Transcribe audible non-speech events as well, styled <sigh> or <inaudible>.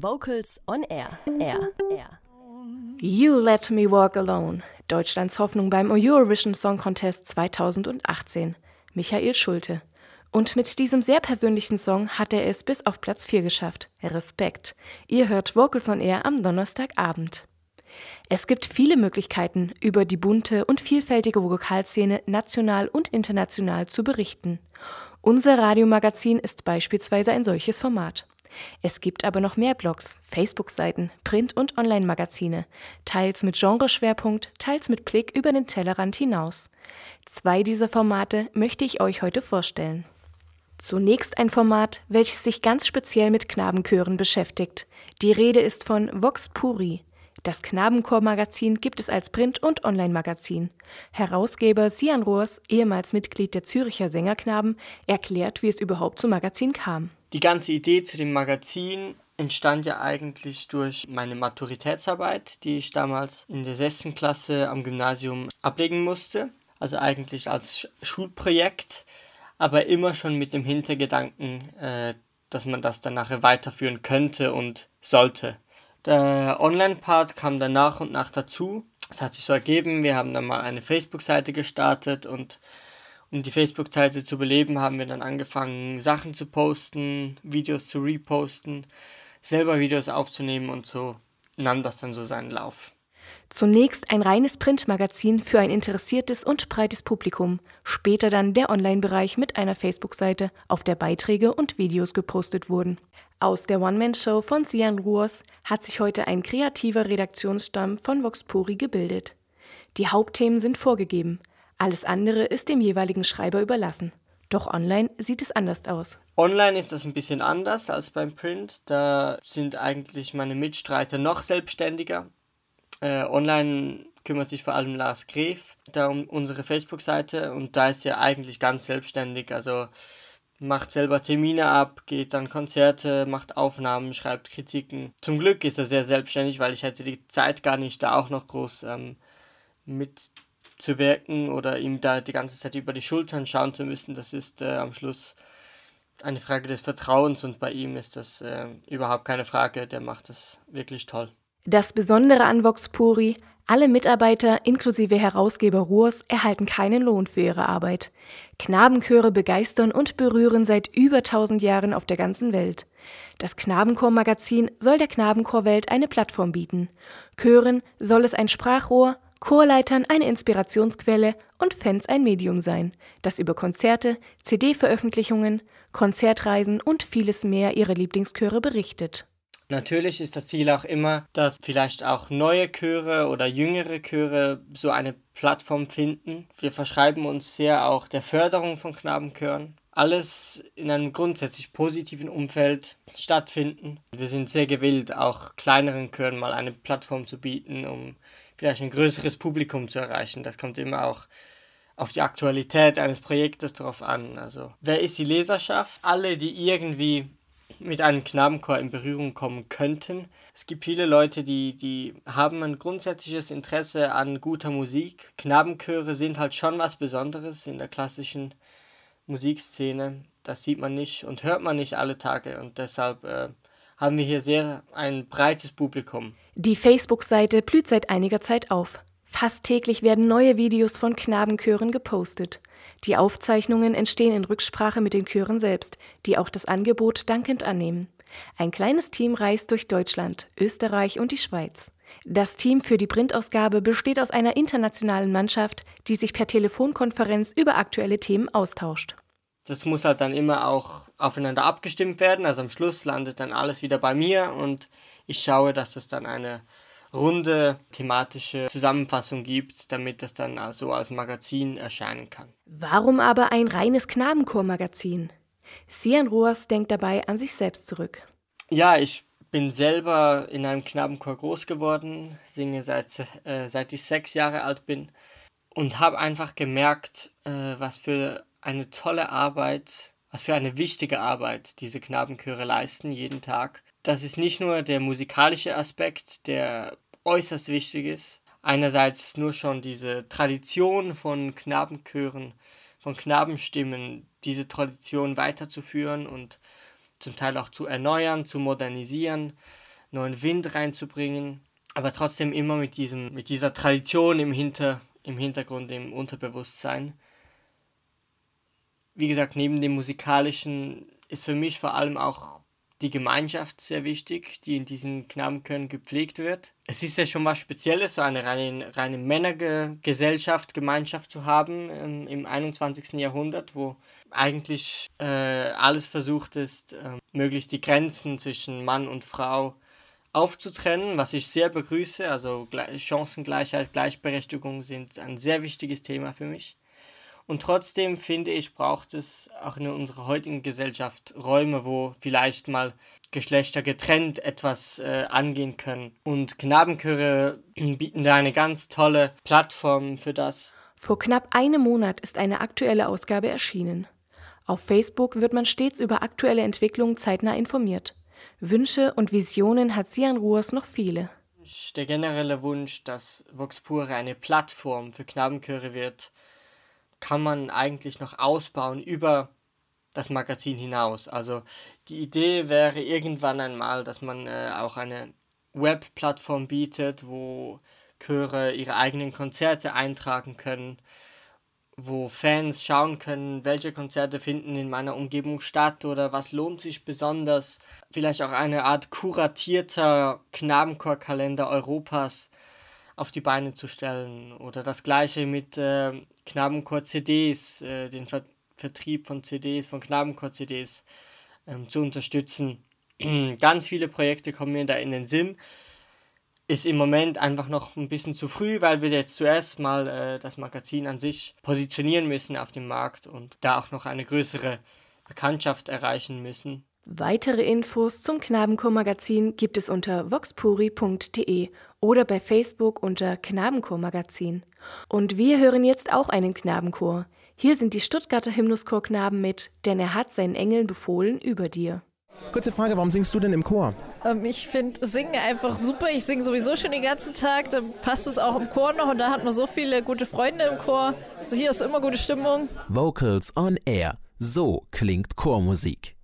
Vocals on Air. Air. Air. You Let Me Walk Alone. Deutschlands Hoffnung beim Eurovision Song Contest 2018. Michael Schulte. Und mit diesem sehr persönlichen Song hat er es bis auf Platz 4 geschafft. Respekt. Ihr hört Vocals on Air am Donnerstagabend. Es gibt viele Möglichkeiten, über die bunte und vielfältige Vokalszene national und international zu berichten. Unser Radiomagazin ist beispielsweise ein solches Format. Es gibt aber noch mehr Blogs, Facebook-Seiten, Print- und Online-Magazine, teils mit Genreschwerpunkt, teils mit Blick über den Tellerrand hinaus. Zwei dieser Formate möchte ich euch heute vorstellen. Zunächst ein Format, welches sich ganz speziell mit Knabenchören beschäftigt. Die Rede ist von Vox Puri. Das Knabenchor-Magazin gibt es als Print- und Online-Magazin. Herausgeber Sian Rohrs, ehemals Mitglied der Züricher Sängerknaben, erklärt, wie es überhaupt zum Magazin kam. Die ganze Idee zu dem Magazin entstand ja eigentlich durch meine Maturitätsarbeit, die ich damals in der sechsten Klasse am Gymnasium ablegen musste. Also eigentlich als Schulprojekt, aber immer schon mit dem Hintergedanken, äh, dass man das dann nachher weiterführen könnte und sollte. Der Online-Part kam dann nach und nach dazu. Es hat sich so ergeben, wir haben dann mal eine Facebook-Seite gestartet und um die Facebook-Seite zu beleben, haben wir dann angefangen, Sachen zu posten, Videos zu reposten, selber Videos aufzunehmen und so nahm das dann so seinen Lauf. Zunächst ein reines Printmagazin für ein interessiertes und breites Publikum, später dann der Online-Bereich mit einer Facebook-Seite, auf der Beiträge und Videos gepostet wurden. Aus der One-Man-Show von Sian Ruors hat sich heute ein kreativer Redaktionsstamm von Vox Puri gebildet. Die Hauptthemen sind vorgegeben, alles andere ist dem jeweiligen Schreiber überlassen. Doch online sieht es anders aus. Online ist das ein bisschen anders als beim Print. Da sind eigentlich meine Mitstreiter noch selbstständiger. Äh, online kümmert sich vor allem Lars Gref da um unsere Facebook-Seite und da ist er eigentlich ganz selbstständig. Also macht selber Termine ab, geht an Konzerte, macht Aufnahmen, schreibt Kritiken. Zum Glück ist er sehr selbstständig, weil ich hätte die Zeit gar nicht, da auch noch groß ähm, mitzuwirken oder ihm da die ganze Zeit über die Schultern schauen zu müssen. Das ist äh, am Schluss eine Frage des Vertrauens und bei ihm ist das äh, überhaupt keine Frage. Der macht das wirklich toll. Das Besondere an Vox Puri, alle Mitarbeiter inklusive Herausgeber Ruhrs erhalten keinen Lohn für ihre Arbeit. Knabenchöre begeistern und berühren seit über 1000 Jahren auf der ganzen Welt. Das Knabenchor-Magazin soll der Knabenchorwelt eine Plattform bieten. Chören soll es ein Sprachrohr, Chorleitern eine Inspirationsquelle und Fans ein Medium sein, das über Konzerte, CD-Veröffentlichungen, Konzertreisen und vieles mehr ihre Lieblingschöre berichtet. Natürlich ist das Ziel auch immer, dass vielleicht auch neue Chöre oder jüngere Chöre so eine Plattform finden. Wir verschreiben uns sehr auch der Förderung von Knabenchören. Alles in einem grundsätzlich positiven Umfeld stattfinden. Wir sind sehr gewillt, auch kleineren Chören mal eine Plattform zu bieten, um vielleicht ein größeres Publikum zu erreichen. Das kommt immer auch auf die Aktualität eines Projektes drauf an. Also, wer ist die Leserschaft? Alle, die irgendwie mit einem Knabenchor in Berührung kommen könnten. Es gibt viele Leute, die, die haben ein grundsätzliches Interesse an guter Musik. Knabenchöre sind halt schon was Besonderes in der klassischen Musikszene. Das sieht man nicht und hört man nicht alle Tage und deshalb äh, haben wir hier sehr ein breites Publikum. Die Facebook-Seite blüht seit einiger Zeit auf. Fast täglich werden neue Videos von Knabenchören gepostet. Die Aufzeichnungen entstehen in Rücksprache mit den Chören selbst, die auch das Angebot dankend annehmen. Ein kleines Team reist durch Deutschland, Österreich und die Schweiz. Das Team für die Printausgabe besteht aus einer internationalen Mannschaft, die sich per Telefonkonferenz über aktuelle Themen austauscht. Das muss halt dann immer auch aufeinander abgestimmt werden. Also am Schluss landet dann alles wieder bei mir und ich schaue, dass es dann eine runde thematische Zusammenfassung gibt, damit das dann also als Magazin erscheinen kann. Warum aber ein reines Knabenchor-Magazin? Sian Roas denkt dabei an sich selbst zurück. Ja, ich bin selber in einem Knabenchor groß geworden, singe seit, äh, seit ich sechs Jahre alt bin und habe einfach gemerkt, äh, was für eine tolle Arbeit, was für eine wichtige Arbeit diese Knabenchöre leisten jeden Tag das ist nicht nur der musikalische Aspekt, der äußerst wichtig ist. Einerseits nur schon diese Tradition von Knabenchören, von Knabenstimmen, diese Tradition weiterzuführen und zum Teil auch zu erneuern, zu modernisieren. neuen Wind reinzubringen, aber trotzdem immer mit, diesem, mit dieser Tradition im, Hinter, im Hintergrund, im Unterbewusstsein. Wie gesagt, neben dem musikalischen ist für mich vor allem auch die Gemeinschaft sehr wichtig, die in diesen Knabenchören gepflegt wird. Es ist ja schon was Spezielles, so eine reine, reine Männergesellschaft, Gemeinschaft zu haben ähm, im 21. Jahrhundert, wo eigentlich äh, alles versucht ist, äh, möglichst die Grenzen zwischen Mann und Frau aufzutrennen, was ich sehr begrüße. Also Chancengleichheit, Gleichberechtigung sind ein sehr wichtiges Thema für mich. Und trotzdem finde ich, braucht es auch in unserer heutigen Gesellschaft Räume, wo vielleicht mal Geschlechter getrennt etwas äh, angehen können. Und Knabenchöre <clears throat> bieten da eine ganz tolle Plattform für das. Vor knapp einem Monat ist eine aktuelle Ausgabe erschienen. Auf Facebook wird man stets über aktuelle Entwicklungen zeitnah informiert. Wünsche und Visionen hat Sian Ruhrs noch viele. Der generelle Wunsch, dass Vox Pure eine Plattform für Knabenchöre wird, kann man eigentlich noch ausbauen über das Magazin hinaus. Also die Idee wäre irgendwann einmal, dass man äh, auch eine Webplattform bietet, wo Chöre ihre eigenen Konzerte eintragen können, wo Fans schauen können, welche Konzerte finden in meiner Umgebung statt oder was lohnt sich besonders. Vielleicht auch eine Art kuratierter Knabenchorkalender Europas auf die Beine zu stellen. Oder das gleiche mit äh, Knabenchor-CDs, äh, den Ver Vertrieb von CDs, von Knabenchor-CDs ähm, zu unterstützen. <clears throat> Ganz viele Projekte kommen mir da in den Sinn. Ist im Moment einfach noch ein bisschen zu früh, weil wir jetzt zuerst mal äh, das Magazin an sich positionieren müssen auf dem Markt und da auch noch eine größere Bekanntschaft erreichen müssen. Weitere Infos zum Knabenchor-Magazin gibt es unter voxpuri.de oder bei Facebook unter Knabenchor-Magazin. Und wir hören jetzt auch einen Knabenchor. Hier sind die Stuttgarter Hymnuschor-Knaben mit Denn er hat seinen Engeln befohlen über dir. Kurze Frage, warum singst du denn im Chor? Ähm, ich finde Singen einfach super. Ich singe sowieso schon den ganzen Tag. Dann passt es auch im Chor noch und da hat man so viele gute Freunde im Chor. Also hier ist immer gute Stimmung. Vocals on Air. So klingt Chormusik.